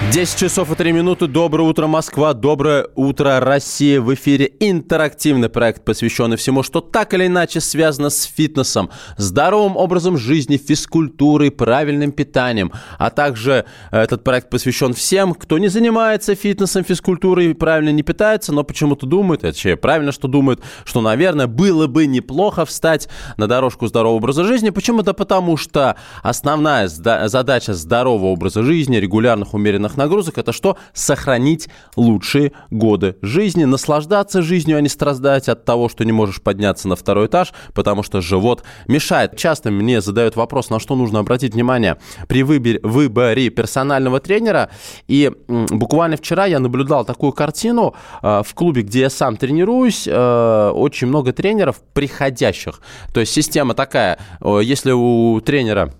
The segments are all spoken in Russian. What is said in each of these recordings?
10 часов и 3 минуты. Доброе утро, Москва. Доброе утро, Россия. В эфире интерактивный проект, посвященный всему, что так или иначе связано с фитнесом, здоровым образом жизни, физкультурой, правильным питанием. А также этот проект посвящен всем, кто не занимается фитнесом, физкультурой, правильно не питается, но почему-то думает, это правильно, что думает, что, наверное, было бы неплохо встать на дорожку здорового образа жизни. Почему? Да потому что основная задача здорового образа жизни, регулярных умеренных нагрузок, это что? Сохранить лучшие годы жизни, наслаждаться жизнью, а не страдать от того, что не можешь подняться на второй этаж, потому что живот мешает. Часто мне задают вопрос, на что нужно обратить внимание при выборе, выборе персонального тренера. И буквально вчера я наблюдал такую картину э, в клубе, где я сам тренируюсь. Э, очень много тренеров приходящих. То есть система такая, э, если у тренера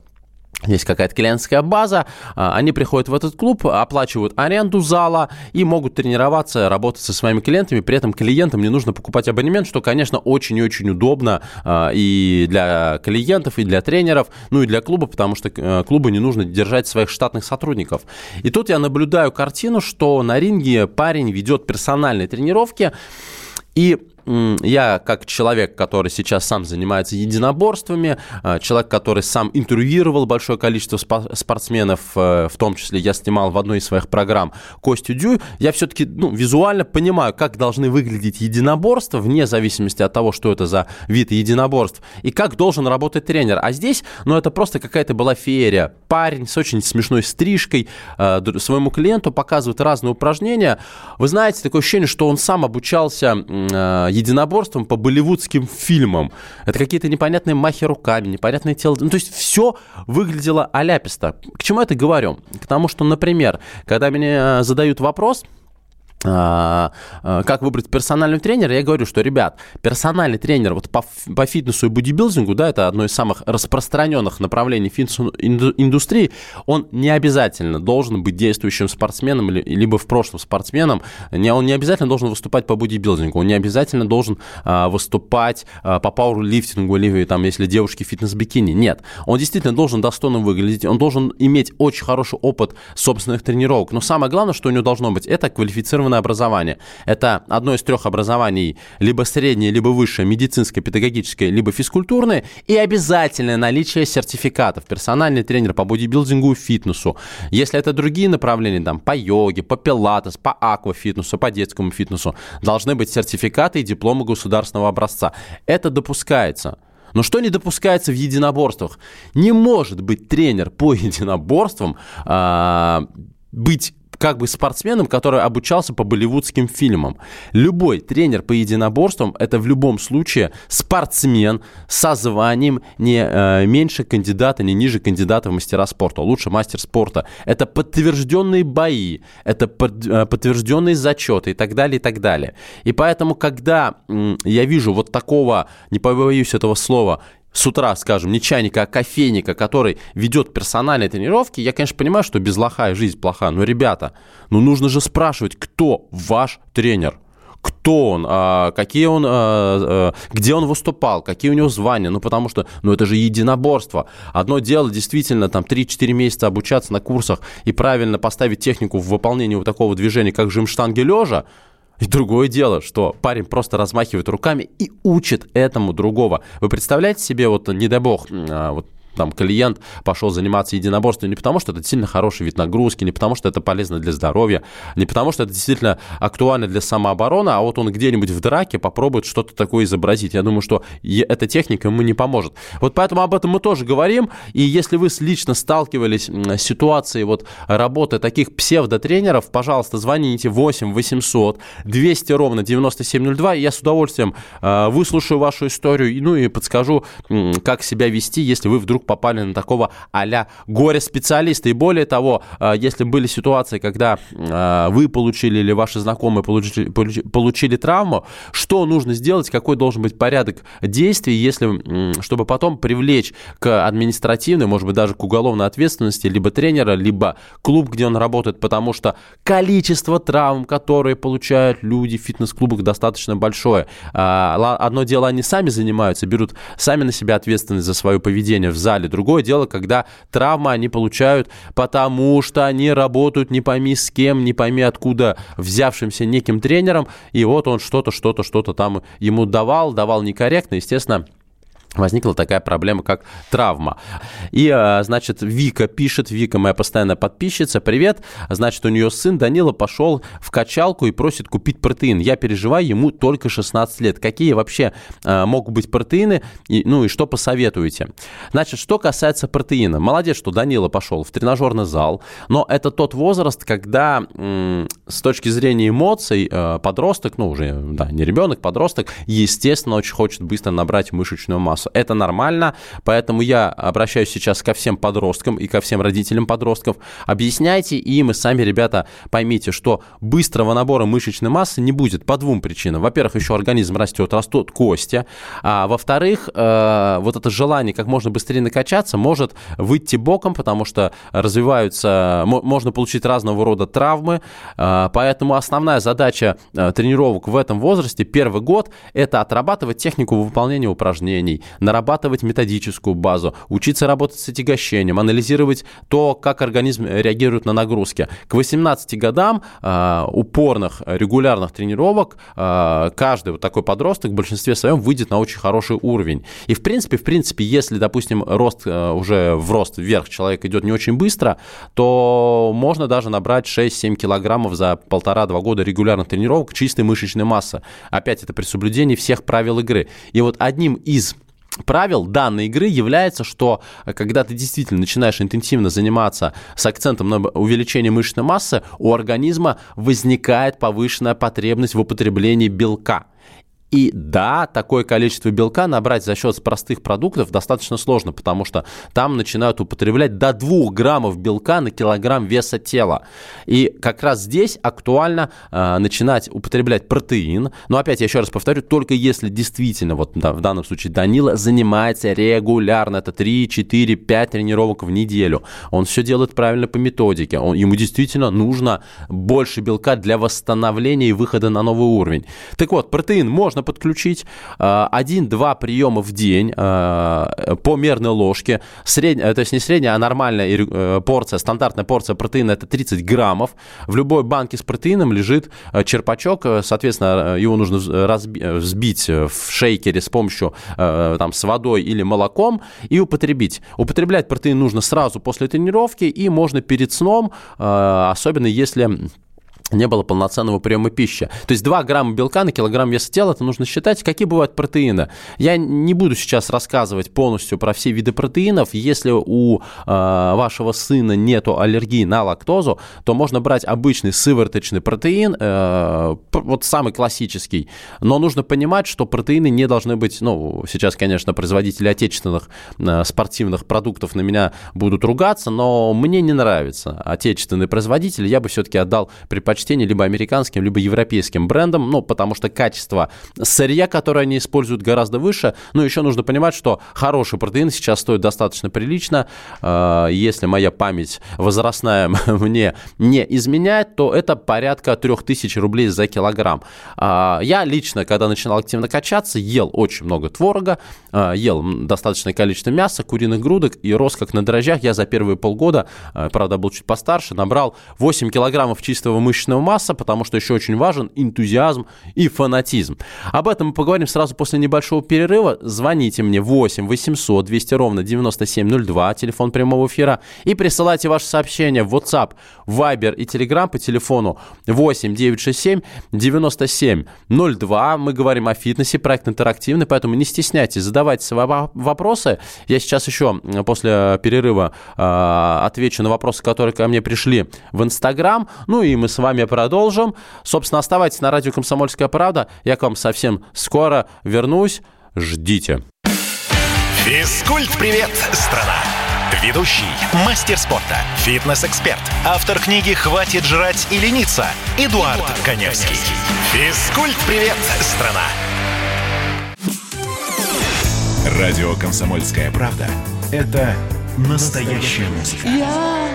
есть какая-то клиентская база, а, они приходят в этот клуб, оплачивают аренду зала и могут тренироваться, работать со своими клиентами, при этом клиентам не нужно покупать абонемент, что, конечно, очень и очень удобно а, и для клиентов, и для тренеров, ну и для клуба, потому что э, клубу не нужно держать своих штатных сотрудников. И тут я наблюдаю картину, что на ринге парень ведет персональные тренировки, и я как человек, который сейчас сам занимается единоборствами, а, человек, который сам интервьюировал большое количество спортсменов, э, в том числе я снимал в одной из своих программ Костю Дю, я все-таки ну, визуально понимаю, как должны выглядеть единоборства, вне зависимости от того, что это за вид единоборств, и как должен работать тренер. А здесь, ну, это просто какая-то была феерия. Парень с очень смешной стрижкой э, своему клиенту показывает разные упражнения. Вы знаете, такое ощущение, что он сам обучался э, единоборством по болливудским фильмам. Это какие-то непонятные махи руками, непонятные тела. Ну, то есть все выглядело аляписто. К чему это говорю? К тому, что, например, когда мне задают вопрос, как выбрать персонального тренера, я говорю, что, ребят, персональный тренер вот по, по фитнесу и бодибилдингу, да, это одно из самых распространенных направлений фитнес-индустрии, он не обязательно должен быть действующим спортсменом, либо в прошлом спортсменом, не, он не обязательно должен выступать по бодибилдингу, он не обязательно должен а, выступать а, по пауэрлифтингу, или там, если девушки фитнес-бикини, нет. Он действительно должен достойно выглядеть, он должен иметь очень хороший опыт собственных тренировок, но самое главное, что у него должно быть, это квалифицированный квалифицированное образование. Это одно из трех образований, либо среднее, либо высшее, медицинское, педагогическое, либо физкультурное, и обязательное наличие сертификатов. Персональный тренер по бодибилдингу и фитнесу. Если это другие направления, там, по йоге, по пилатес, по аквафитнесу, по детскому фитнесу, должны быть сертификаты и дипломы государственного образца. Это допускается. Но что не допускается в единоборствах? Не может быть тренер по единоборствам а, быть как бы спортсменом, который обучался по болливудским фильмам. Любой тренер по единоборствам – это в любом случае спортсмен со званием не э, меньше кандидата, не ниже кандидата в мастера спорта, лучше мастер спорта. Это подтвержденные бои, это под, э, подтвержденные зачеты и так далее, и так далее. И поэтому, когда э, я вижу вот такого, не побоюсь этого слова, с утра, скажем, не чайника, а кофейника, который ведет персональные тренировки, я, конечно, понимаю, что без лоха и жизнь плоха. Но, ребята, ну нужно же спрашивать, кто ваш тренер? кто он, а, какие он, а, а, где он выступал, какие у него звания, ну, потому что, ну, это же единоборство. Одно дело действительно там 3-4 месяца обучаться на курсах и правильно поставить технику в выполнении вот такого движения, как жим штанги лежа, и другое дело, что парень просто размахивает руками и учит этому другого. Вы представляете себе, вот, не дай бог, а, вот там клиент пошел заниматься единоборством не потому, что это сильно хороший вид нагрузки, не потому, что это полезно для здоровья, не потому, что это действительно актуально для самообороны, а вот он где-нибудь в драке попробует что-то такое изобразить. Я думаю, что эта техника ему не поможет. Вот поэтому об этом мы тоже говорим. И если вы лично сталкивались с ситуацией вот работы таких псевдотренеров, пожалуйста, звоните 8 800 200 ровно 9702, и я с удовольствием э, выслушаю вашу историю, ну и подскажу, как себя вести, если вы вдруг попали на такого а-ля горе-специалиста. И более того, э, если были ситуации, когда э, вы получили или ваши знакомые получили, получили травму, что нужно сделать, какой должен быть порядок действий, если, чтобы потом привлечь к административной, может быть, даже к уголовной ответственности либо тренера, либо клуб, где он работает, потому что количество травм, которые получают люди в фитнес-клубах, достаточно большое. А, одно дело, они сами занимаются, берут сами на себя ответственность за свое поведение в зале. Другое дело, когда травмы они получают, потому что они работают не пойми с кем, не пойми откуда взявшимся неким тренером, и вот он что-то, что-то, что-то там ему давал, давал некорректно, естественно, возникла такая проблема, как травма. И, а, значит, Вика пишет, Вика моя постоянная подписчица, привет, значит, у нее сын Данила пошел в качалку и просит купить протеин. Я переживаю, ему только 16 лет. Какие вообще а, могут быть протеины, и, ну и что посоветуете? Значит, что касается протеина, молодец, что Данила пошел в тренажерный зал, но это тот возраст, когда м- с точки зрения эмоций э, подросток, ну уже, да, не ребенок, подросток, естественно, очень хочет быстро набрать мышечную массу массу. Это нормально, поэтому я обращаюсь сейчас ко всем подросткам и ко всем родителям подростков. Объясняйте им и сами, ребята, поймите, что быстрого набора мышечной массы не будет по двум причинам. Во-первых, еще организм растет, растут кости. А во-вторых, э, вот это желание как можно быстрее накачаться может выйти боком, потому что развиваются, можно получить разного рода травмы. Э, поэтому основная задача э, тренировок в этом возрасте, первый год, это отрабатывать технику выполнения упражнений, нарабатывать методическую базу, учиться работать с отягощением, анализировать то, как организм реагирует на нагрузки. К 18 годам э, упорных, регулярных тренировок э, каждый вот такой подросток в большинстве своем выйдет на очень хороший уровень. И в принципе, в принципе, если, допустим, рост э, уже в рост вверх человек идет не очень быстро, то можно даже набрать 6-7 килограммов за полтора-два года регулярных тренировок чистой мышечной массы. Опять это при соблюдении всех правил игры. И вот одним из правил данной игры является, что э, когда ты действительно начинаешь интенсивно заниматься с акцентом на увеличение мышечной массы, у организма возникает повышенная потребность в употреблении белка. И да, такое количество белка набрать за счет простых продуктов достаточно сложно, потому что там начинают употреблять до 2 граммов белка на килограмм веса тела. И как раз здесь актуально э, начинать употреблять протеин. Но опять я еще раз повторю, только если действительно, вот да, в данном случае Данила занимается регулярно, это 3, 4, 5 тренировок в неделю. Он все делает правильно по методике. Он, ему действительно нужно больше белка для восстановления и выхода на новый уровень. Так вот, протеин можно можно подключить. Э, один-два приема в день э, по мерной ложке. Средняя, э, то есть не средняя, а нормальная порция, стандартная порция протеина это 30 граммов. В любой банке с протеином лежит черпачок, соответственно, его нужно взбить в шейкере с помощью там, с водой или молоком и употребить. Употреблять протеин нужно сразу после тренировки и можно перед сном, особенно если не было полноценного приема пищи. То есть 2 грамма белка на килограмм веса тела, это нужно считать, какие бывают протеины. Я не буду сейчас рассказывать полностью про все виды протеинов. Если у э, вашего сына нет аллергии на лактозу, то можно брать обычный сывороточный протеин, э, вот самый классический. Но нужно понимать, что протеины не должны быть, ну, сейчас, конечно, производители отечественных э, спортивных продуктов на меня будут ругаться, но мне не нравится отечественные производители. Я бы все-таки отдал предпочтение предпочтение либо американским, либо европейским брендам, ну, потому что качество сырья, которое они используют, гораздо выше. Ну, еще нужно понимать, что хороший протеин сейчас стоит достаточно прилично. А, если моя память возрастная мне не изменяет, то это порядка 3000 рублей за килограмм. А, я лично, когда начинал активно качаться, ел очень много творога, а, ел достаточное количество мяса, куриных грудок и рос как на дрожжах. Я за первые полгода, правда, был чуть постарше, набрал 8 килограммов чистого мышечного мышечного масса, потому что еще очень важен энтузиазм и фанатизм. Об этом мы поговорим сразу после небольшого перерыва. Звоните мне 8 800 200 ровно 9702, телефон прямого эфира, и присылайте ваши сообщения в WhatsApp, Viber и Telegram по телефону 8 967 97 02. Мы говорим о фитнесе, проект интерактивный, поэтому не стесняйтесь, задавайте свои вопросы. Я сейчас еще после перерыва э, отвечу на вопросы, которые ко мне пришли в Инстаграм. Ну и мы с вами вами продолжим. Собственно, оставайтесь на радио «Комсомольская правда». Я к вам совсем скоро вернусь. Ждите. Физкульт-привет, страна! Ведущий, мастер спорта, фитнес-эксперт, автор книги «Хватит жрать и лениться» Эдуард, Эдуард Коневский. Физкульт-привет, страна! Радио «Комсомольская правда» — это настоящая музыка. Я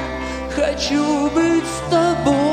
хочу быть с тобой.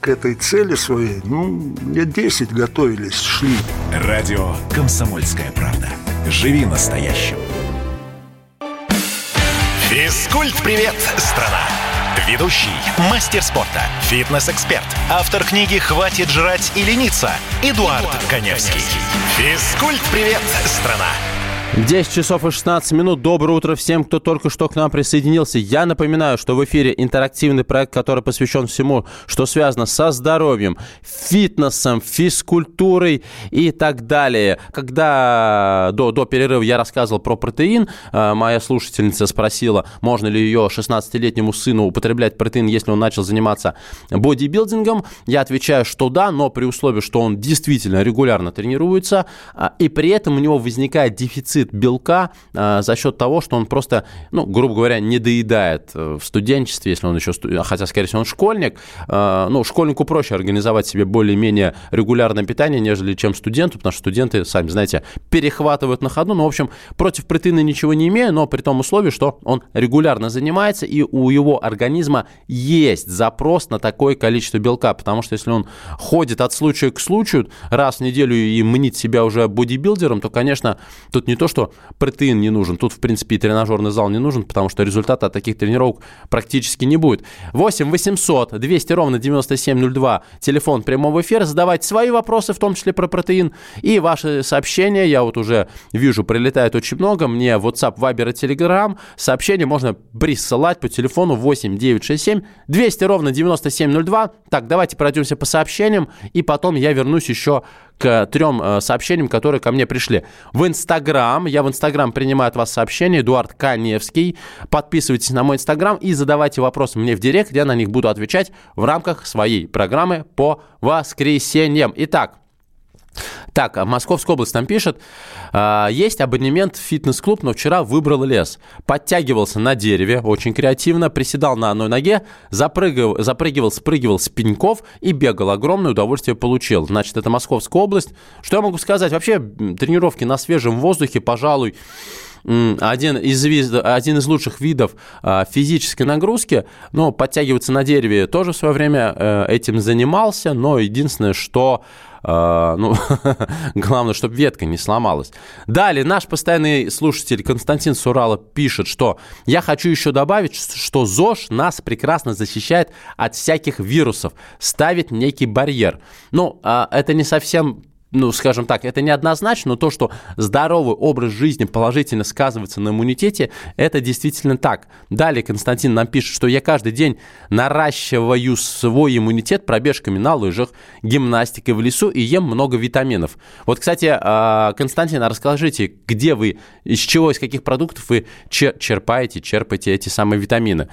к этой цели своей, ну, лет 10 готовились, шли. Радио «Комсомольская правда». Живи настоящим. Физкульт-привет, страна! Ведущий, мастер спорта, фитнес-эксперт, автор книги «Хватит жрать и лениться» Эдуард, Эдуард Коневский. Физкульт-привет, страна! 10 часов и 16 минут. Доброе утро всем, кто только что к нам присоединился. Я напоминаю, что в эфире интерактивный проект, который посвящен всему, что связано со здоровьем, фитнесом, физкультурой и так далее. Когда до, до перерыва я рассказывал про протеин, э, моя слушательница спросила, можно ли ее 16-летнему сыну употреблять протеин, если он начал заниматься бодибилдингом. Я отвечаю, что да, но при условии, что он действительно регулярно тренируется, а, и при этом у него возникает дефицит дефицит белка а, за счет того, что он просто, ну, грубо говоря, не доедает э, в студенчестве, если он еще, хотя, скорее всего, он школьник. А, ну, школьнику проще организовать себе более-менее регулярное питание, нежели чем студенту, потому что студенты, сами знаете, перехватывают на ходу. Ну, в общем, против протеина ничего не имею, но при том условии, что он регулярно занимается, и у его организма есть запрос на такое количество белка, потому что если он ходит от случая к случаю, раз в неделю и мнит себя уже бодибилдером, то, конечно, тут не то, что протеин не нужен, тут, в принципе, и тренажерный зал не нужен, потому что результата от таких тренировок практически не будет. 8 800 200 ровно 9702, телефон прямого эфира, задавайте свои вопросы, в том числе про протеин, и ваши сообщения, я вот уже вижу, прилетает очень много, мне WhatsApp, Viber и Telegram, сообщения можно присылать по телефону 8 967 200 ровно 9702. Так, давайте пройдемся по сообщениям, и потом я вернусь еще к трем э, сообщениям, которые ко мне пришли. В Инстаграм, я в Инстаграм принимаю от вас сообщения, Эдуард Каневский. Подписывайтесь на мой Инстаграм и задавайте вопросы мне в директ, я на них буду отвечать в рамках своей программы по воскресеньям. Итак, так, а Московская область нам пишет. «А, есть абонемент в фитнес-клуб, но вчера выбрал лес. Подтягивался на дереве, очень креативно, приседал на одной ноге, запрыгивал, запрыгивал, спрыгивал с пеньков и бегал. Огромное удовольствие получил. Значит, это Московская область. Что я могу сказать? Вообще, тренировки на свежем воздухе, пожалуй, один из, один из лучших видов а, физической нагрузки. Но подтягиваться на дереве тоже в свое время э, этим занимался. Но единственное, что а, ну, главное, чтобы ветка не сломалась. Далее, наш постоянный слушатель Константин Сурала пишет, что я хочу еще добавить, что ЗОЖ нас прекрасно защищает от всяких вирусов, ставит некий барьер. Ну, а, это не совсем ну, скажем так, это неоднозначно, но то, что здоровый образ жизни положительно сказывается на иммунитете, это действительно так. Далее Константин нам пишет, что я каждый день наращиваю свой иммунитет пробежками на лыжах, гимнастикой в лесу и ем много витаминов. Вот, кстати, а, Константин, а расскажите, где вы, из чего, из каких продуктов вы черпаете, черпаете эти самые витамины?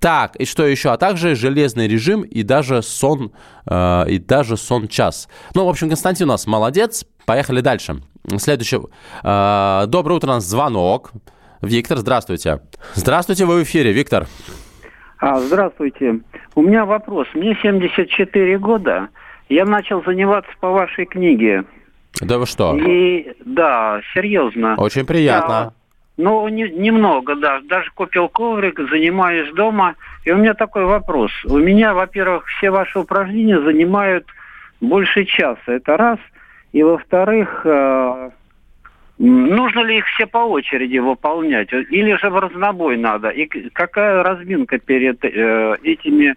Так, и что еще? А также железный режим и даже сон, э, и даже сон час. Ну, в общем, Константин у нас молодец. Поехали дальше. Следующее. Э, доброе утро, у нас звонок. Виктор, здравствуйте. Здравствуйте, вы в эфире, Виктор. А, здравствуйте. У меня вопрос. Мне 74 года. Я начал заниматься по вашей книге. Да вы что? И да, серьезно. Очень приятно. Ну, не, немного, да. Даже купил коврик, занимаюсь дома. И у меня такой вопрос. У меня, во-первых, все ваши упражнения занимают больше часа. Это раз. И во-вторых, э, нужно ли их все по очереди выполнять? Или же в разнобой надо? И какая разминка перед э, этими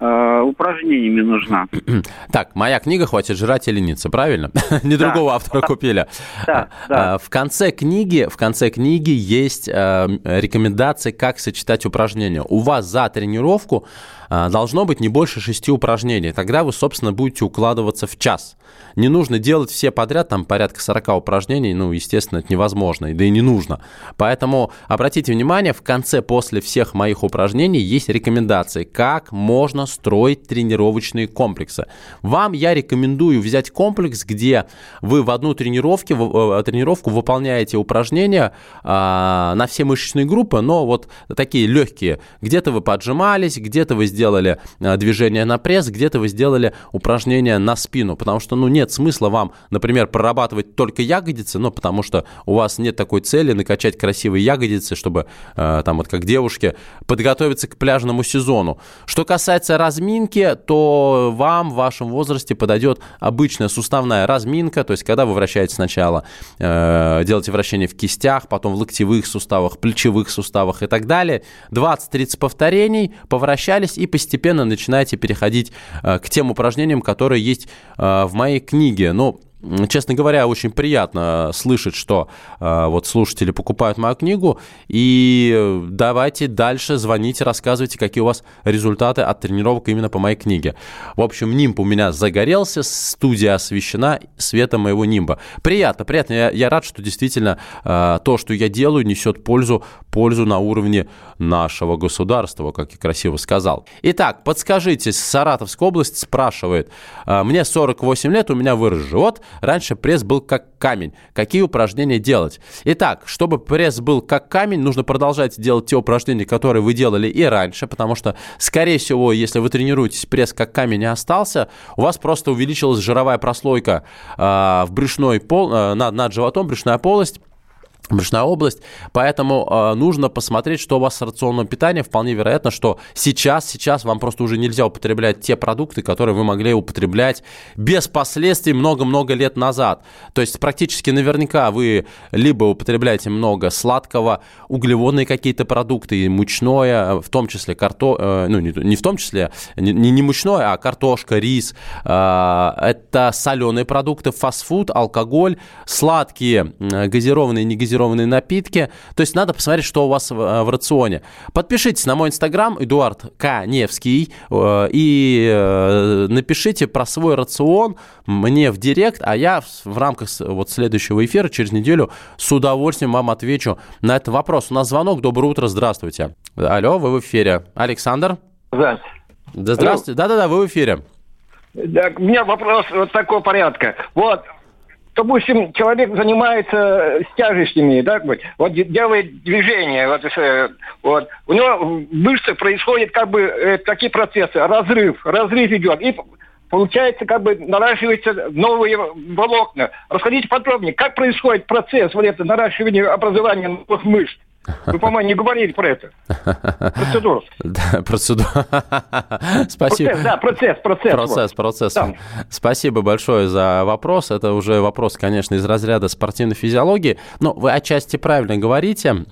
э, упражнениями нужна. Так, моя книга «Хватит жрать и лениться», правильно? Не другого автора купили. Да, да. А, В конце книги, в конце книги есть э, рекомендации, как сочетать упражнения. У вас за тренировку а, должно быть не больше шести упражнений. Тогда вы, собственно, будете укладываться в час. Не нужно делать все подряд, там порядка 40 упражнений, ну, естественно, это невозможно, да и не нужно. Поэтому обратите внимание, в конце, после всех моих упражнений, есть рекомендации, как можно строить тренировочные комплексы. Вам я рекомендую взять комплекс, где вы в одну тренировке, в- э, тренировку выполняете упражнения а, на все мышечные группы, но вот такие легкие. Где-то вы поджимались, где-то вы сделали а, движение на пресс, где-то вы сделали упражнения на спину, потому что, ну, нет смысла вам, например, прорабатывать только ягодицы, ну, потому что у вас нет такой цели накачать красивые ягодицы, чтобы, э, там, вот как девушке, подготовиться к пляжному сезону. Что касается разминки, то вам в вашем возрасте подойдет обычная суставная разминка, то есть когда вы вращаете сначала, э, делаете вращение в кистях, потом в локтевых суставах, плечевых суставах и так далее. 20-30 повторений, повращались и постепенно начинаете переходить э, к тем упражнениям, которые есть э, в моей книге. М, Честно говоря, очень приятно слышать, что э, вот слушатели покупают мою книгу. И давайте дальше звоните, рассказывайте, какие у вас результаты от тренировок именно по моей книге. В общем, нимб у меня загорелся, студия освещена светом моего нимба. Приятно, приятно. Я, я рад, что действительно э, то, что я делаю, несет пользу, пользу на уровне нашего государства, как я красиво сказал. Итак, подскажите, Саратовская область спрашивает. э, Мне 48 лет, у меня вырос живот. Раньше пресс был как камень. Какие упражнения делать? Итак, чтобы пресс был как камень, нужно продолжать делать те упражнения, которые вы делали и раньше, потому что, скорее всего, если вы тренируетесь, пресс как камень не остался, у вас просто увеличилась жировая прослойка э, в брюшной пол, э, над, над животом, брюшная полость, брюшная область, поэтому э, нужно посмотреть, что у вас с рационным питанием. Вполне вероятно, что сейчас, сейчас вам просто уже нельзя употреблять те продукты, которые вы могли употреблять без последствий много-много лет назад. То есть практически наверняка вы либо употребляете много сладкого, углеводные какие-то продукты, и мучное, в том числе карто... э, ну не, не в том числе, не, не не мучное, а картошка, рис, э, это соленые продукты, фастфуд, алкоголь, сладкие, э, газированные, негазированные напитки. То есть надо посмотреть, что у вас в, э, в рационе. Подпишитесь на мой инстаграм, Эдуард К. Невский, э, и э, напишите про свой рацион мне в директ, а я в- рамках вот следующего эфира через неделю с удовольствием вам отвечу на этот вопрос. У нас звонок. Доброе утро, здравствуйте. Алло, вы в эфире. Александр? Да. Да, здравствуйте. Да-да-да, вы в эфире. Так, у меня вопрос вот такого порядка. Вот, допустим, человек занимается с тяжестями, да, вот, вот де- делает движение, вот, вот, у него в мышцах происходят как бы э, такие процессы, разрыв, разрыв идет, и получается как бы наращиваются новые волокна. Расскажите подробнее, как происходит процесс вот это наращивания образования новых мышц? Вы, по-моему, не говорили про это. Процедуру. Да, процедура. Спасибо. Процесс, да, процесс, процесс. вот. Процесс, процесс. Да. Спасибо большое за вопрос. Это уже вопрос, конечно, из разряда спортивной физиологии. Но вы отчасти правильно говорите.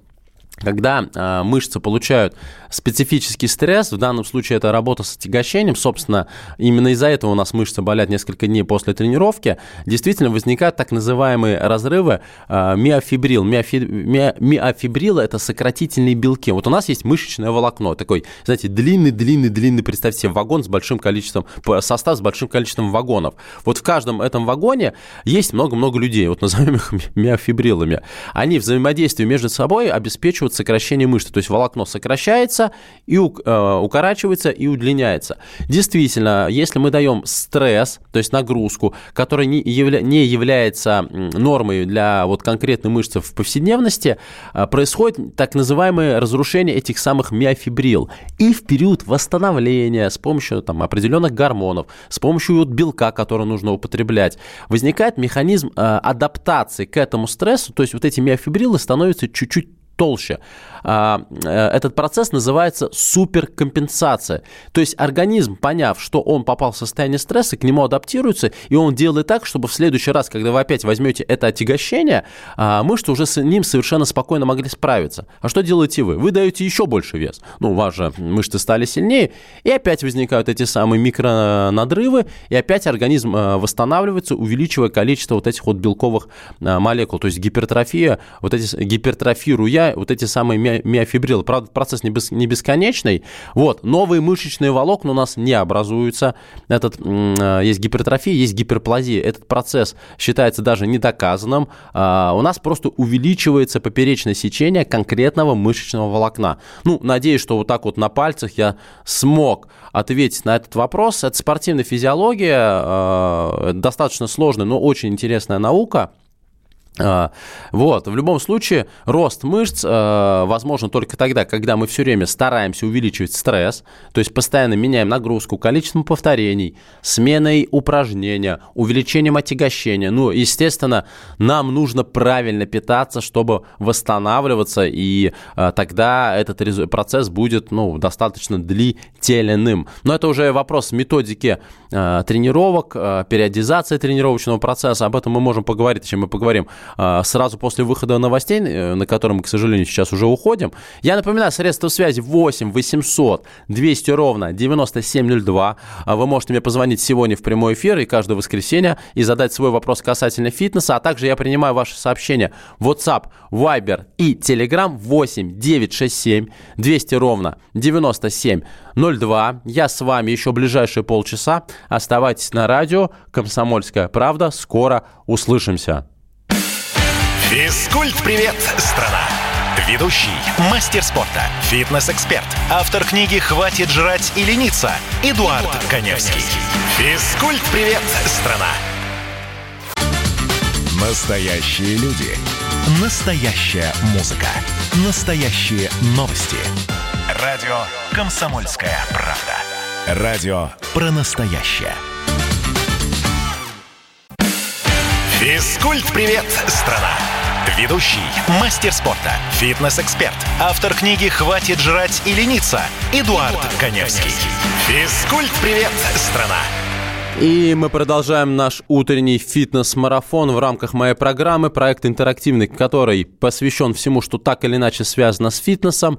Когда э, мышцы получают специфический стресс, в данном случае это работа с отягощением, собственно, именно из-за этого у нас мышцы болят несколько дней после тренировки, действительно возникают так называемые разрывы э, миофибрил. Миофи- ми- Миофибрилы – это сократительные белки. Вот у нас есть мышечное волокно, такой, знаете, длинный-длинный-длинный, представьте себе, вагон с большим количеством, состав с большим количеством вагонов. Вот в каждом этом вагоне есть много-много людей, вот назовем их ми- миофибрилами. Они взаимодействие между собой обеспечивают сокращение мышцы, то есть волокно сокращается и э, укорачивается и удлиняется. Действительно, если мы даем стресс, то есть нагрузку, которая не, явля- не является нормой для вот конкретной мышцы в повседневности, э, происходит так называемое разрушение этих самых миофибрил. И в период восстановления с помощью там, определенных гормонов, с помощью вот белка, который нужно употреблять, возникает механизм э, адаптации к этому стрессу, то есть вот эти миофибрилы становятся чуть-чуть толще. А, э, этот процесс называется суперкомпенсация. То есть организм, поняв, что он попал в состояние стресса, к нему адаптируется, и он делает так, чтобы в следующий раз, когда вы опять возьмете это отягощение, а, мышцы уже с ним совершенно спокойно могли справиться. А что делаете вы? Вы даете еще больше вес. Ну, же мышцы стали сильнее, и опять возникают эти самые микронадрывы, и опять организм э, восстанавливается, увеличивая количество вот этих вот белковых э, молекул. То есть гипертрофия, вот эти гипертрофируя вот эти самые ми- миофибрилы. Правда, процесс не, бес- не бесконечный. Вот, новые мышечные волокна у нас не образуются. Этот, э, есть гипертрофия, есть гиперплазия. Этот процесс считается даже недоказанным. А, у нас просто увеличивается поперечное сечение конкретного мышечного волокна. Ну, надеюсь, что вот так вот на пальцах я смог ответить на этот вопрос. Это спортивная физиология, э, достаточно сложная, но очень интересная наука. А, Вот, в любом случае, рост мышц э, возможен только тогда, когда мы все время стараемся увеличивать стресс, то есть постоянно меняем нагрузку, количеством повторений, сменой упражнения, увеличением отягощения. Ну, естественно, нам нужно правильно питаться, чтобы восстанавливаться, и э, тогда этот процесс будет ну, достаточно длительным. Но это уже вопрос методики э, тренировок, э, периодизации тренировочного процесса. Об этом мы можем поговорить, о чем мы поговорим а, сразу после выхода новостей, э, на которые мы, к сожалению, сейчас уже уходим. Я напоминаю, средства связи 8 800 200 ровно 9702. А Вы можете мне позвонить сегодня в прямой эфир и каждое воскресенье и задать свой вопрос касательно фитнеса, а также я принимаю ваши сообщения WhatsApp, Viber и Telegram 8 967 200 ровно 9702. Я с вами еще ближайшие полчаса. Оставайтесь на радио «Комсомольская правда». Скоро услышимся. Физкульт-привет, страна! Ведущий, мастер спорта, фитнес-эксперт, автор книги «Хватит жрать и лениться» Эдуард Коневский. Физкульт-привет, страна! Настоящие люди. Настоящая музыка. Настоящие новости. Радио «Комсомольская правда». Радио про настоящее. Физкульт-привет, страна! Ведущий, мастер спорта, фитнес-эксперт, автор книги «Хватит жрать и лениться» Эдуард Коневский. Физкульт-привет, страна! И мы продолжаем наш утренний фитнес-марафон в рамках моей программы, проект интерактивный, который посвящен всему, что так или иначе связано с фитнесом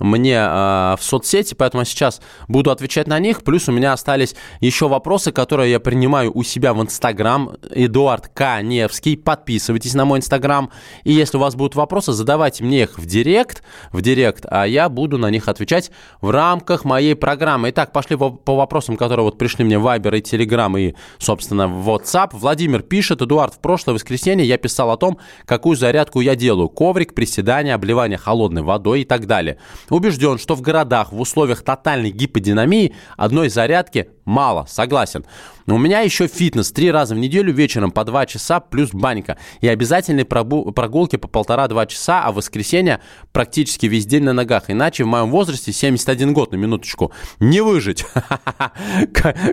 мне э, в соцсети, поэтому сейчас буду отвечать на них. Плюс у меня остались еще вопросы, которые я принимаю у себя в Инстаграм. Эдуард Каневский. Подписывайтесь на мой Инстаграм. И если у вас будут вопросы, задавайте мне их в Директ, в Директ, а я буду на них отвечать в рамках моей программы. Итак, пошли по, по вопросам, которые вот пришли мне в Viber и Telegram и, собственно, в WhatsApp. Владимир пишет, Эдуард, в прошлое воскресенье я писал о том, какую зарядку я делаю. Коврик, приседания, обливание холодной водой и так далее. Убежден, что в городах в условиях тотальной гиподинамии одной зарядки мало, согласен. Но у меня еще фитнес. Три раза в неделю вечером по два часа плюс банька. И обязательные прогу- прогулки по полтора-два часа, а в воскресенье практически весь день на ногах. Иначе в моем возрасте 71 год, на минуточку, не выжить.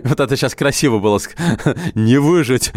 Вот это сейчас красиво было. Не выжить.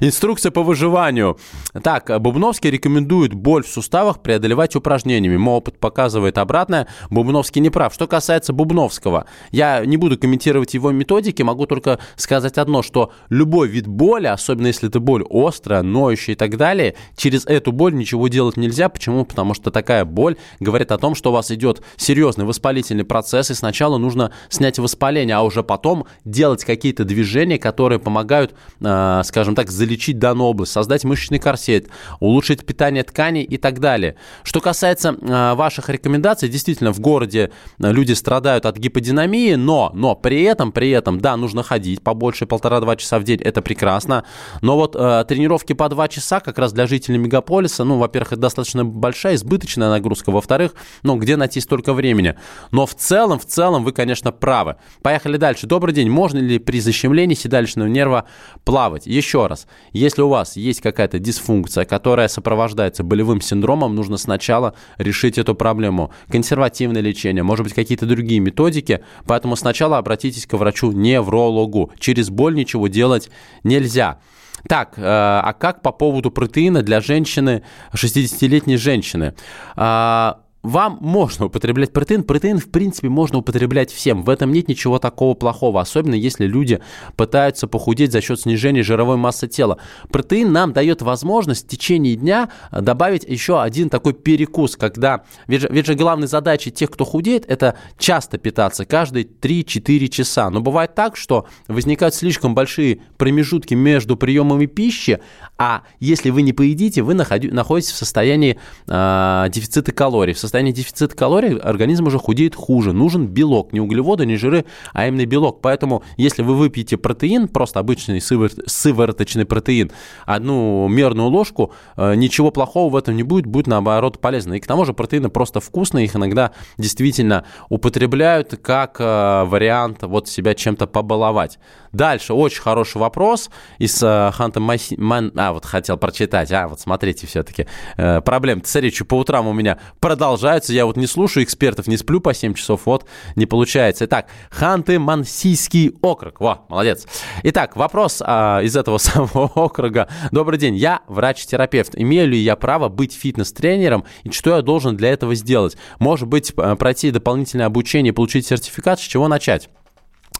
Инструкция по выживанию. Так, Бубновский рекомендует боль в суставах преодолевать упражнениями. Мой опыт показывает обратное. Бубновский не прав. Что касается Бубновского, я не буду комментировать его методики, могу только сказать одно, что любой вид боли, особенно если это боль острая, ноющая и так далее, через эту боль ничего делать нельзя. Почему? Потому что такая боль говорит о том, что у вас идет серьезный воспалительный процесс, и сначала нужно снять воспаление, а уже потом делать какие-то движения, которые помогают, э, скажем так, залечить данную область, создать мышечный корсет, улучшить питание тканей и так далее. Что касается э, ваших рекомендаций, действительно, в городе люди страдают от гиподинамии, но, но при этом, при этом, да, нужно ходить побольше, полтора-два часа в день, это прекрасно, но вот э, тренировки по два часа как раз для жителей мегаполиса, ну, во-первых, это достаточно большая, избыточная нагрузка, во-вторых, ну, где найти столько времени? Но в целом, в целом вы, конечно, правы. Поехали дальше. Добрый день. Можно ли при защемлении седалищного нерва плавать? Еще раз. Если у вас есть какая-то дисфункция, которая сопровождается болевым синдромом, нужно сначала решить эту проблему. Консервативное лечение, может быть, какие-то другие методики. Поэтому сначала обратитесь к врачу-неврологу. Через боль ничего делать нельзя. Так, э, а как по поводу протеина для женщины, 60-летней женщины? А, вам можно употреблять протеин. Протеин, в принципе, можно употреблять всем. В этом нет ничего такого плохого, особенно если люди пытаются похудеть за счет снижения жировой массы тела. Протеин нам дает возможность в течение дня добавить еще один такой перекус, когда... Ведь же, ведь же главной задачей тех, кто худеет, это часто питаться, каждые 3-4 часа. Но бывает так, что возникают слишком большие промежутки между приемами пищи, а если вы не поедите, вы находитесь в состоянии э, дефицита калорий, в состоянии дефицита калорий организм уже худеет хуже. Нужен белок, не углеводы, не жиры, а именно белок. Поэтому, если вы выпьете протеин, просто обычный сывор, сывороточный протеин, одну мерную ложку, э, ничего плохого в этом не будет, будет наоборот полезно. И к тому же протеины просто вкусные, их иногда действительно употребляют как э, вариант вот себя чем-то побаловать. Дальше, очень хороший вопрос из Ханта Ман... А, вот хотел прочитать. А, вот смотрите все-таки. Э, проблем. Смотрите, по утрам у меня продолжаются. Я вот не слушаю экспертов, не сплю по 7 часов. Вот, не получается. Итак, Ханты-Мансийский округ. Во, молодец. Итак, вопрос а, из этого самого округа. Добрый день. Я врач-терапевт. Имею ли я право быть фитнес-тренером? И что я должен для этого сделать? Может быть, пройти дополнительное обучение, получить сертификат? С чего начать?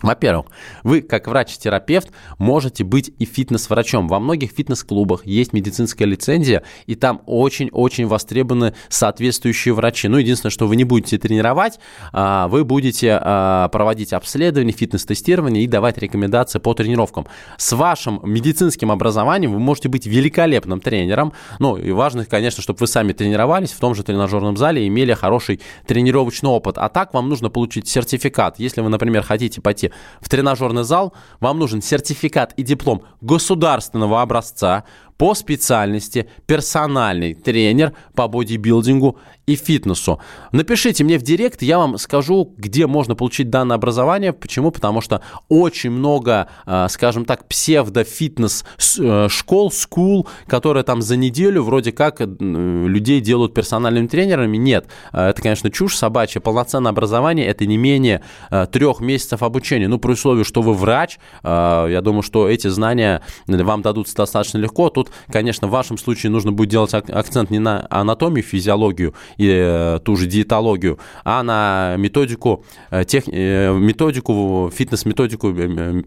Во-первых, вы, как врач-терапевт, можете быть и фитнес-врачом. Во многих фитнес-клубах есть медицинская лицензия, и там очень-очень востребованы соответствующие врачи. Ну, единственное, что вы не будете тренировать, а, вы будете а, проводить обследование, фитнес-тестирование и давать рекомендации по тренировкам. С вашим медицинским образованием вы можете быть великолепным тренером. Ну, и важно, конечно, чтобы вы сами тренировались в том же тренажерном зале и имели хороший тренировочный опыт. А так вам нужно получить сертификат. Если вы, например, хотите пойти приходите в тренажерный зал, вам нужен сертификат и диплом государственного образца по специальности персональный тренер по бодибилдингу и фитнесу. Напишите мне в директ, я вам скажу, где можно получить данное образование. Почему? Потому что очень много, а, скажем так, псевдо-фитнес э, школ, скул, которые там за неделю вроде как э, людей делают персональными тренерами. Нет, э, это, конечно, чушь собачья. Полноценное образование – это не менее трех месяцев обучения. Ну, при условии, что вы врач, я думаю, что эти знания вам дадутся достаточно легко. Тут, конечно, в вашем случае нужно будет делать акцент не на анатомию, физиологию и э, ту же диетологию, а на методику, э, тех, э, методику, фитнес-методику,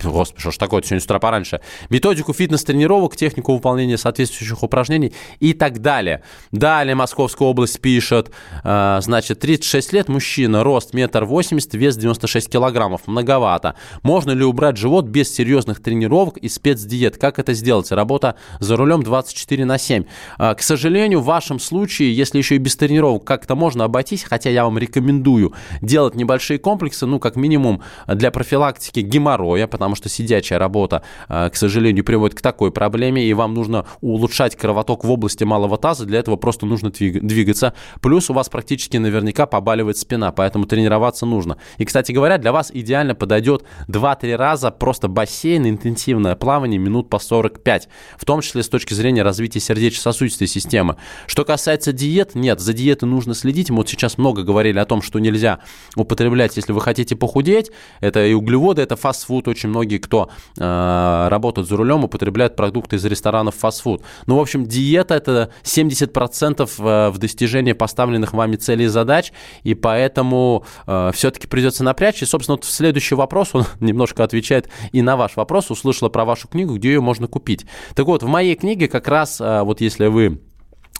господи, что ж такое, сегодня с утра пораньше, методику фитнес-тренировок, технику выполнения соответствующих упражнений и так далее. Далее Московская область пишет, значит, 36 лет, мужчина, рост метр восемьдесят, вес 96 килограммов, многовато. Можно ли убрать живот без серьезных тренировок и спецдиет? Как это сделать? Работа за рулем 24 на 7. К сожалению, в вашем случае, если еще и без тренировок как-то можно обойтись, хотя я вам рекомендую делать небольшие комплексы, ну, как минимум для профилактики геморроя, потому что сидячая работа, э, к сожалению, приводит к такой проблеме, и вам нужно улучшать кровоток в области малого таза, для этого просто нужно двигаться. Плюс у вас практически наверняка побаливает спина, поэтому тренироваться нужно. И, кстати говоря, для вас идеально подойдет 2-3 раза просто бассейн, интенсивное плавание минут по 45, в том числе с точки зрения развития сердечно-сосудистой системы. Что касается диет, нет, за диеты нужно следить. Мы вот сейчас много говорили о том, что нельзя употреблять, если вы хотите похудеть. Это и углеводы, это фастфуд. Очень многие, кто э, работают за рулем, употребляют продукты из ресторанов фастфуд. Ну, в общем, диета это 70% э, в достижении поставленных вами целей и задач, и поэтому э, все-таки придется напрячь. И, собственно, вот следующий вопрос, он немножко отвечает и на ваш вопрос. Услышала про вашу книгу, где ее можно купить. Так вот, в моей книге как раз, э, вот если вы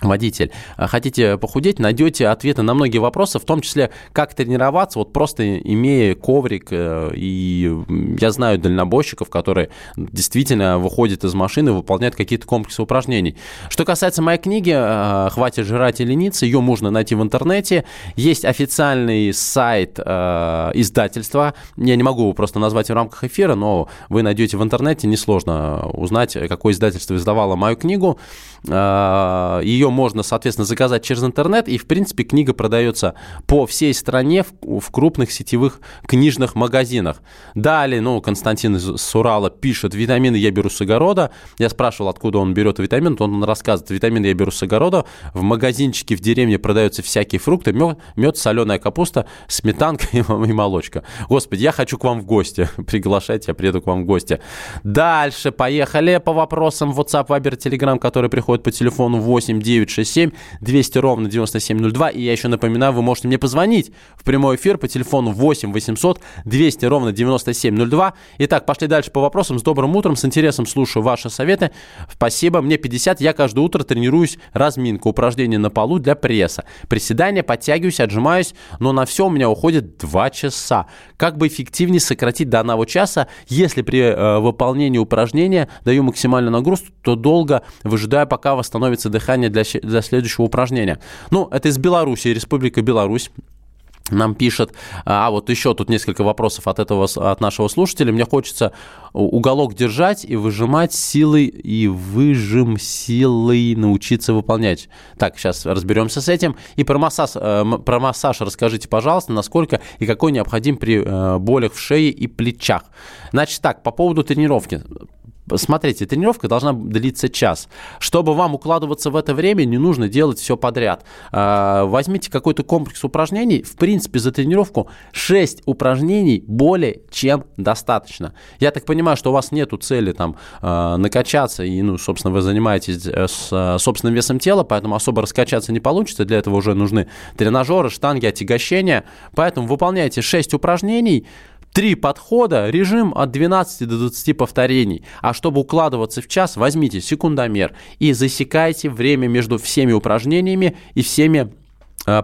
водитель, а хотите похудеть, найдете ответы на многие вопросы, в том числе, как тренироваться, вот просто имея коврик, э, и я знаю дальнобойщиков, которые действительно выходят из машины, выполняют какие-то комплексы упражнений. Что касается моей книги э, «Хватит жрать и лениться», ее можно найти в интернете, есть официальный сайт э, издательства, я не могу его просто назвать в рамках эфира, но вы найдете в интернете, несложно узнать, какое издательство издавало мою книгу, ее можно, соответственно, заказать через интернет, и, в принципе, книга продается по всей стране в, крупных сетевых книжных магазинах. Далее, ну, Константин из Урала пишет, витамины я беру с огорода. Я спрашивал, откуда он берет витамин, он рассказывает, витамины я беру с огорода. В магазинчике в деревне продаются всякие фрукты, мед, мед соленая капуста, сметанка и, и молочка. Господи, я хочу к вам в гости. Приглашайте, я приеду к вам в гости. Дальше поехали по вопросам WhatsApp, Viber, Telegram, которые приходят по телефону 8 967 200 ровно 9702. И я еще напоминаю, вы можете мне позвонить в прямой эфир по телефону 8 800 200 ровно 9702. Итак, пошли дальше по вопросам. С добрым утром, с интересом слушаю ваши советы. Спасибо. Мне 50. Я каждое утро тренируюсь разминка, упражнения на полу для пресса. Приседания, подтягиваюсь, отжимаюсь, но на все у меня уходит 2 часа. Как бы эффективнее сократить до одного часа, если при э, выполнении упражнения даю максимальную нагрузку, то долго выжидаю, пока восстановится дыхание для, для следующего упражнения. Ну, это из Беларуси, Республика Беларусь нам пишет, а вот еще тут несколько вопросов от этого, от нашего слушателя. Мне хочется уголок держать и выжимать силой, и выжим силой научиться выполнять. Так, сейчас разберемся с этим. И про массаж, э, про массаж расскажите, пожалуйста, насколько и какой необходим при э, болях в шее и плечах. Значит так, по поводу тренировки. Смотрите, тренировка должна длиться час. Чтобы вам укладываться в это время, не нужно делать все подряд. А, возьмите какой-то комплекс упражнений. В принципе, за тренировку 6 упражнений более чем достаточно. Я так понимаю, что у вас нету цели там а, накачаться, и, ну, собственно, вы занимаетесь э, с э, собственным весом тела, поэтому особо раскачаться не получится. Для этого уже нужны тренажеры, штанги, отягощения. Поэтому выполняйте 6 упражнений, Три подхода, режим от 12 до 20 повторений. А чтобы укладываться в час, возьмите секундомер и засекайте время между всеми упражнениями и всеми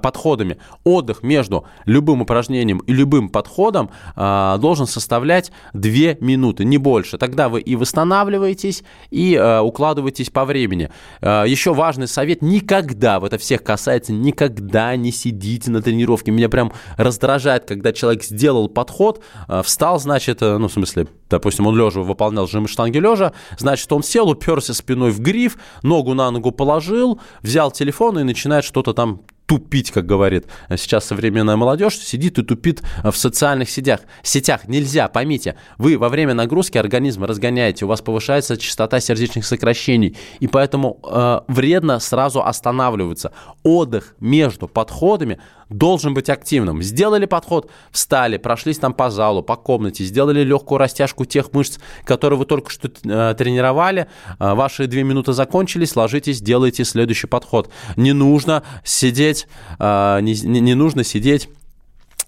подходами. Отдых между любым упражнением и любым подходом э, должен составлять 2 минуты, не больше. Тогда вы и восстанавливаетесь, и э, укладываетесь по времени. Еще важный совет, никогда, вот это всех касается, никогда не сидите на тренировке. Меня прям раздражает, когда человек сделал подход, встал, значит, ну, в смысле, допустим, он лежа выполнял жим штанги лежа, значит, он сел, уперся спиной в гриф, ногу на ногу положил, взял телефон и начинает что-то там тупить, как говорит сейчас современная молодежь, сидит и тупит в социальных сетях. сетях. Нельзя, поймите, вы во время нагрузки организм разгоняете, у вас повышается частота сердечных сокращений, и поэтому э, вредно сразу останавливаться. Отдых между подходами должен быть активным. Сделали подход, встали, прошлись там по залу, по комнате, сделали легкую растяжку тех мышц, которые вы только что э, тренировали, э, ваши две минуты закончились, ложитесь, делайте следующий подход. Не нужно сидеть, э, не, не нужно сидеть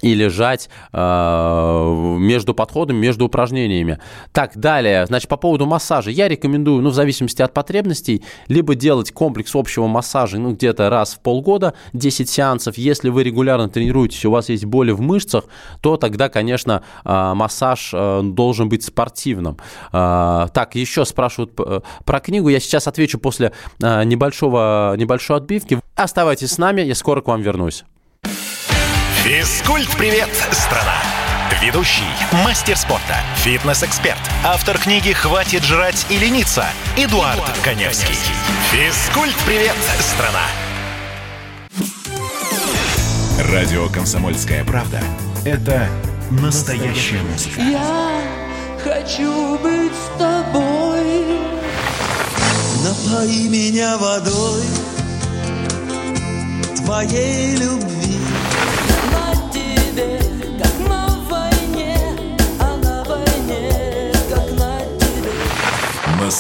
и лежать э, между подходами, между упражнениями. Так, далее, значит, по поводу массажа. Я рекомендую, ну, в зависимости от потребностей, либо делать комплекс общего массажа, ну, где-то раз в полгода, 10 сеансов. Если вы регулярно тренируетесь, у вас есть боли в мышцах, то тогда, конечно, э, массаж э, должен быть спортивным. Э, так, еще спрашивают э, про книгу. Я сейчас отвечу после э, небольшого, небольшой отбивки. Оставайтесь с нами, я скоро к вам вернусь. Физкульт-привет, страна! Ведущий, мастер спорта, фитнес-эксперт, автор книги «Хватит жрать и лениться» Эдуард, Эдуард Коневский. Физкульт-привет, страна! Радио «Комсомольская правда» — это настоящая музыка. Я хочу быть с тобой. Напои меня водой твоей любви.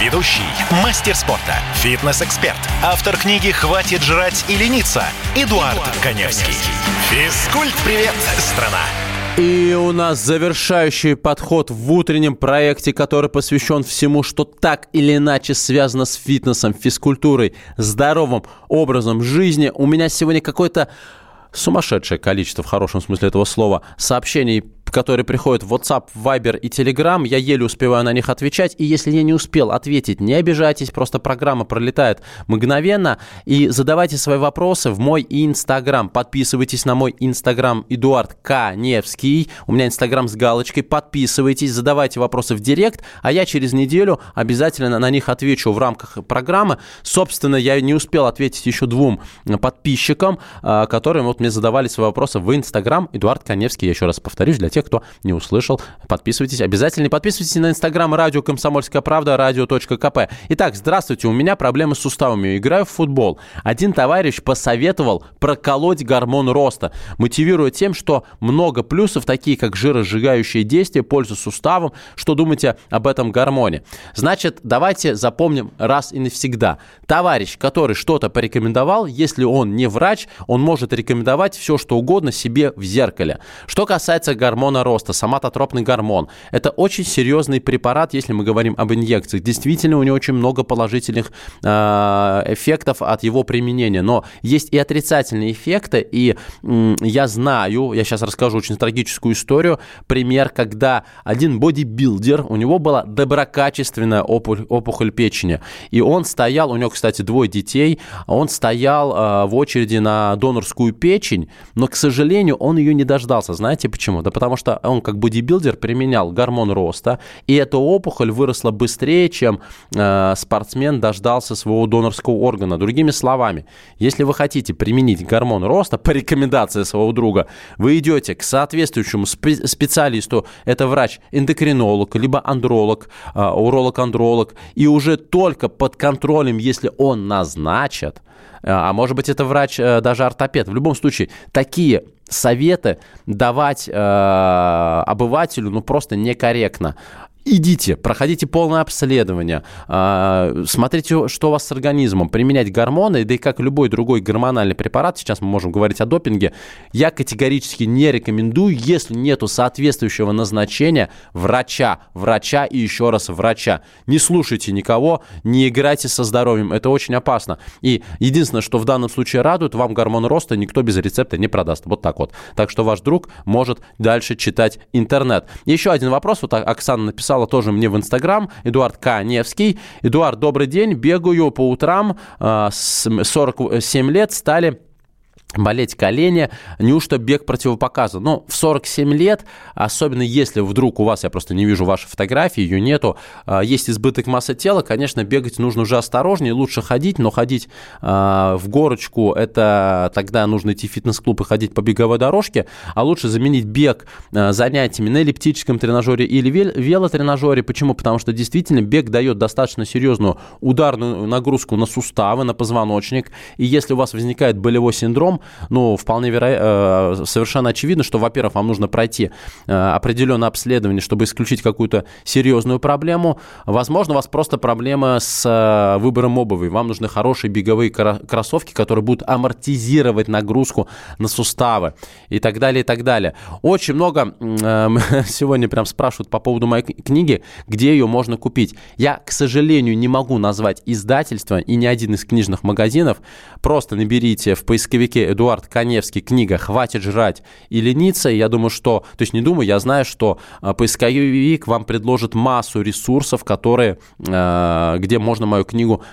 Ведущий, мастер спорта, фитнес-эксперт, автор книги «Хватит жрать и лениться» Эдуард, Коневский. Физкульт-привет, страна! И у нас завершающий подход в утреннем проекте, который посвящен всему, что так или иначе связано с фитнесом, физкультурой, здоровым образом жизни. У меня сегодня какое-то сумасшедшее количество, в хорошем смысле этого слова, сообщений которые приходят в WhatsApp, Viber и Telegram. Я еле успеваю на них отвечать. И если я не успел ответить, не обижайтесь, просто программа пролетает мгновенно. И задавайте свои вопросы в мой Инстаграм. Подписывайтесь на мой Инстаграм Эдуард Каневский. У меня Инстаграм с галочкой. Подписывайтесь, задавайте вопросы в Директ, а я через неделю обязательно на них отвечу в рамках программы. Собственно, я не успел ответить еще двум подписчикам, а, которые вот мне задавали свои вопросы в Инстаграм. Эдуард Каневский, я еще раз повторюсь, для кто не услышал, подписывайтесь. Обязательно подписывайтесь на Инстаграм радио «Комсомольская правда», радио.кп. Итак, здравствуйте, у меня проблемы с суставами. Играю в футбол. Один товарищ посоветовал проколоть гормон роста, мотивируя тем, что много плюсов, такие как жиросжигающие действия, пользу суставам. Что думаете об этом гормоне? Значит, давайте запомним раз и навсегда. Товарищ, который что-то порекомендовал, если он не врач, он может рекомендовать все, что угодно себе в зеркале. Что касается гормона роста, соматотропный гормон, это очень серьезный препарат, если мы говорим об инъекциях. Действительно, у него очень много положительных э, эффектов от его применения, но есть и отрицательные эффекты, и я знаю, я сейчас расскажу очень трагическую историю, пример, когда один бодибилдер, у него была доброкачественная опухоль, опухоль печени, и он стоял, у него, кстати, двое детей, он стоял э, в очереди на донорскую печень, но, к сожалению, он ее не дождался. Знаете почему? Да потому что он как бодибилдер применял гормон роста, и эта опухоль выросла быстрее, чем э, спортсмен дождался своего донорского органа. Другими словами, если вы хотите применить гормон роста по рекомендации своего друга, вы идете к соответствующему спе- специалисту, это врач-эндокринолог, либо андролог, э, уролог-андролог, и уже только под контролем, если он назначит, э, а может быть это врач э, даже ортопед. В любом случае, такие советы давать э, обывателю ну просто некорректно. Идите, проходите полное обследование, э, смотрите, что у вас с организмом, применять гормоны, да и как любой другой гормональный препарат, сейчас мы можем говорить о допинге, я категорически не рекомендую, если нету соответствующего назначения врача, врача и еще раз врача. Не слушайте никого, не играйте со здоровьем, это очень опасно. И единственное, что в данном случае радует, вам гормон роста никто без рецепта не продаст. Вот так вот. Так что ваш друг может дальше читать интернет. Еще один вопрос, вот Оксана написала тоже мне в Инстаграм, Эдуард Каневский. Эдуард, добрый день, бегаю по утрам, э, с 47 лет стали болеть колени, неужто бег противопоказан? Ну, в 47 лет, особенно если вдруг у вас, я просто не вижу вашей фотографии, ее нету, а, есть избыток массы тела, конечно, бегать нужно уже осторожнее, лучше ходить, но ходить э, в горочку, это тогда нужно идти в фитнес-клуб и ходить по беговой дорожке, а лучше заменить бег э, занятиями на эллиптическом тренажере или велотренажере. Почему? Потому что действительно бег дает достаточно серьезную ударную нагрузку на суставы, на позвоночник, и если у вас возникает болевой синдром, ну, вполне вероятно, совершенно очевидно, что, во-первых, вам нужно пройти определенное обследование, чтобы исключить какую-то серьезную проблему. Возможно, у вас просто проблема с выбором обуви. Вам нужны хорошие беговые кроссовки, которые будут амортизировать нагрузку на суставы и так далее, и так далее. Очень много сегодня прям спрашивают по поводу моей книги, где ее можно купить. Я, к сожалению, не могу назвать издательство и ни один из книжных магазинов. Просто наберите в поисковике Эдуард Коневский, книга «Хватит жрать и лениться». Я думаю, что, то есть не думаю, я знаю, что а, поисковик вам предложит массу ресурсов, которые, а, где можно мою книгу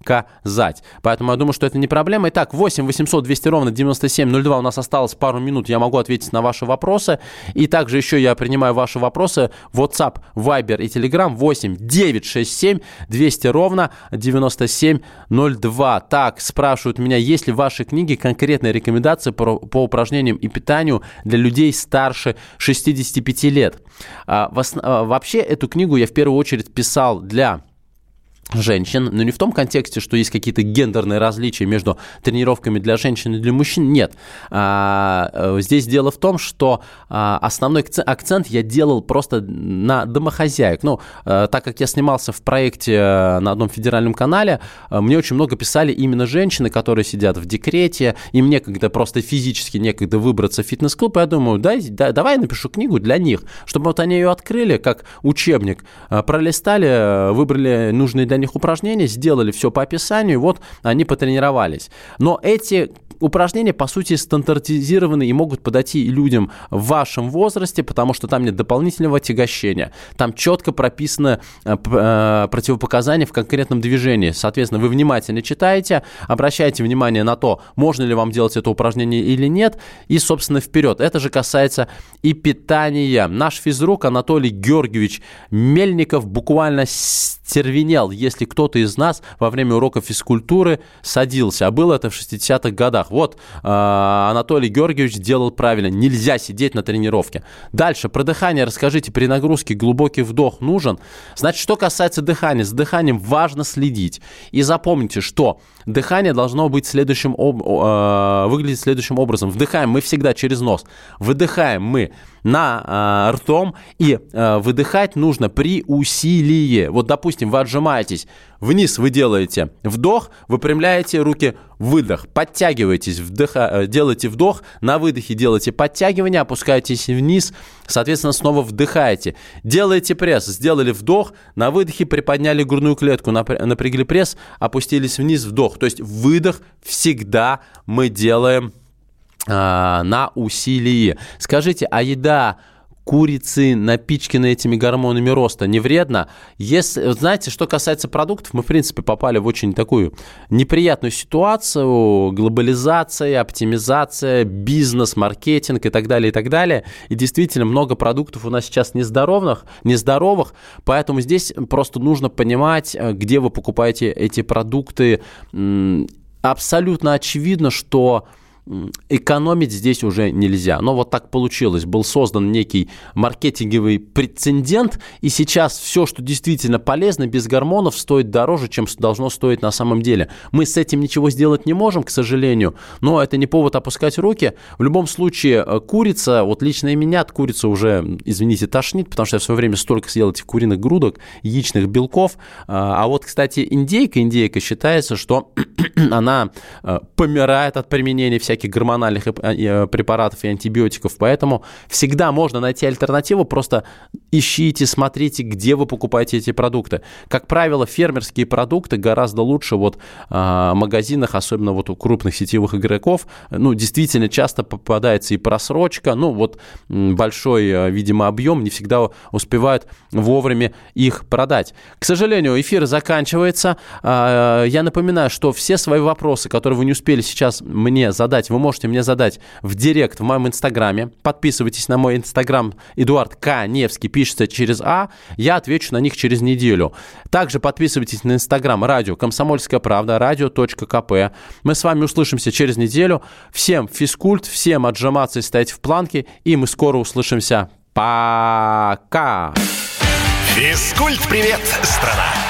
заказать. Поэтому я думаю, что это не проблема. Итак, 8 800 200 ровно 9702 у нас осталось пару минут, я могу ответить на ваши вопросы. И также еще я принимаю ваши вопросы WhatsApp, Viber и Telegram 8 967 200 ровно 9702. Так, спрашивают меня, есть ли в вашей книге конкретные рекомендации по, по упражнениям и питанию для людей старше 65 лет. А, в, а, вообще эту книгу я в первую очередь писал для женщин, но не в том контексте, что есть какие-то гендерные различия между тренировками для женщин и для мужчин, нет. А, э, здесь дело в том, что а, основной акцент я делал просто на домохозяек. Ну, а, так как я снимался в проекте на одном федеральном канале, мне очень много писали именно женщины, которые сидят в декрете, им некогда просто физически некогда выбраться в фитнес-клуб, я думаю, дай, да, давай напишу книгу для них, чтобы вот они ее открыли, как учебник, пролистали, выбрали нужные для них упражнения, сделали все по описанию, и вот они потренировались. Но эти упражнения, по сути, стандартизированы и могут подойти и людям в вашем возрасте, потому что там нет дополнительного отягощения. Там четко прописано э, э, противопоказания в конкретном движении. Соответственно, вы внимательно читаете, обращаете внимание на то, можно ли вам делать это упражнение или нет, и, собственно, вперед. Это же касается и питания. Наш физрук Анатолий Георгиевич Мельников буквально стервенел, если кто-то из нас во время урока физкультуры садился. А было это в 60-х годах. Вот э, Анатолий Георгиевич делал правильно. Нельзя сидеть на тренировке. Дальше, про дыхание расскажите. При нагрузке глубокий вдох нужен. Значит, что касается дыхания. За дыханием важно следить. И запомните, что дыхание должно быть следующим, э, выглядеть следующим образом. Вдыхаем мы всегда через нос. Выдыхаем мы на э, ртом и э, выдыхать нужно при усилии. Вот, допустим, вы отжимаетесь, вниз вы делаете вдох, выпрямляете руки, выдох, подтягиваетесь, вдыха, э, делаете вдох, на выдохе делаете подтягивание, опускаетесь вниз, соответственно, снова вдыхаете. Делаете пресс, сделали вдох, на выдохе приподняли грудную клетку, напря- напрягли пресс, опустились вниз, вдох. То есть выдох всегда мы делаем на усилии. Скажите, а еда курицы, напичканы этими гормонами роста, не вредно? Если, знаете, что касается продуктов, мы, в принципе, попали в очень такую неприятную ситуацию, глобализация, оптимизация, бизнес, маркетинг и так далее, и так далее. И действительно, много продуктов у нас сейчас нездоровых, нездоровых, поэтому здесь просто нужно понимать, э, где вы покупаете эти продукты. Абсолютно очевидно, что экономить здесь уже нельзя. Но вот так получилось. Был создан некий маркетинговый прецедент, и сейчас все, что действительно полезно, без гормонов, стоит дороже, чем должно стоить на самом деле. Мы с этим ничего сделать не можем, к сожалению, но это не повод опускать руки. В любом случае, э, курица, вот лично и меня от курицы уже, извините, тошнит, потому что я в свое время столько съел этих куриных грудок, яичных белков. А а вот, кстати, индейка, индейка считается, что она э, помирает от применения всяких гормональных и- э, препаратов и антибиотиков, поэтому всегда можно найти альтернативу, просто ищите, смотрите, где вы покупаете эти продукты. Как правило, фермерские продукты гораздо лучше вот а, в магазинах, особенно вот у крупных сетевых игроков, ну, действительно часто попадается и просрочка, ну, вот большой, э, видимо, объем, не всегда успевают вовремя их продать. К сожалению, эфир заканчивается. А, Я напоминаю, что все свои вопросы, которые вы не успели сейчас мне задать, вы можете мне задать в директ в моем инстаграме. Подписывайтесь на мой инстаграм Эдуард К. Невский, пишется через А. Я отвечу на них через неделю. Также подписывайтесь на инстаграм радио «Комсомольская правда», радио.кп. Мы с вами услышимся через неделю. Всем физкульт, всем отжиматься и стоять в планке, и мы скоро услышимся. Пока! Физкульт-привет, страна!